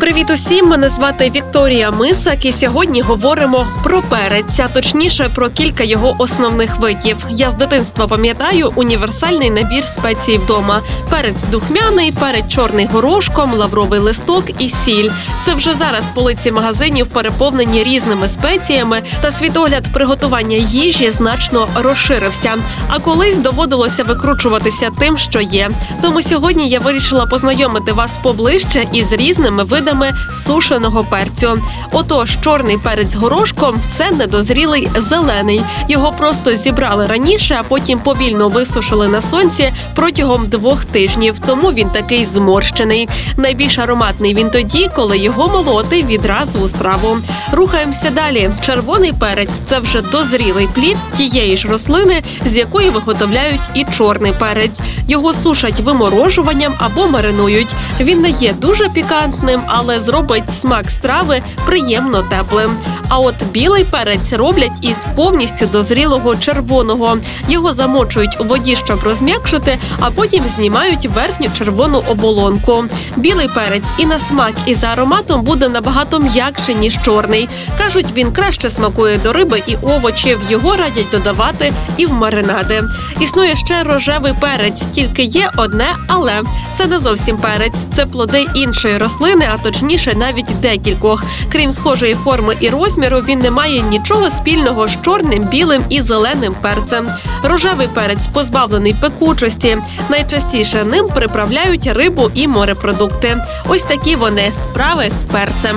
Привіт усім! Мене звати Вікторія Мисак, і сьогодні говоримо про перець, а точніше про кілька його основних видів. Я з дитинства пам'ятаю універсальний набір спецій вдома: перець духмяний, перець чорний горошком, лавровий листок і сіль. Це вже зараз полиці магазинів переповнені різними спеціями, та світогляд приготування їжі значно розширився. А колись доводилося викручуватися тим, що є. Тому сьогодні я вирішила познайомити вас поближче із різними видами сушеного перцю. Отож, чорний перець горошком це недозрілий зелений. Його просто зібрали раніше, а потім повільно висушили на сонці протягом двох тижнів. Тому він такий зморщений. Найбільш ароматний він тоді, коли його молоти відразу у страву. Рухаємося далі. Червоний перець це вже дозрілий плід тієї ж рослини, з якої виготовляють і чорний перець. Його сушать виморожуванням або маринують. Він не є дуже пікантним, але зробить смак страви приємно теплим. А от білий перець роблять із повністю дозрілого червоного. Його замочують у воді, щоб розм'якшити, а потім знімають верхню червону оболонку. Білий перець і на смак, і за ароматом буде набагато м'якше ніж чорний. кажуть, він краще смакує до риби і овочів. Його радять додавати і в маринади. Існує ще рожевий перець, тільки є одне, але це не зовсім перець, це плоди іншої рослини, а точніше, навіть декількох. Крім схожої форми і розміру, він не має нічого спільного з чорним, білим і зеленим перцем. Рожевий перець позбавлений пекучості. Найчастіше ним приправляють рибу і морепродукти. Ось такі вони справи з перцем.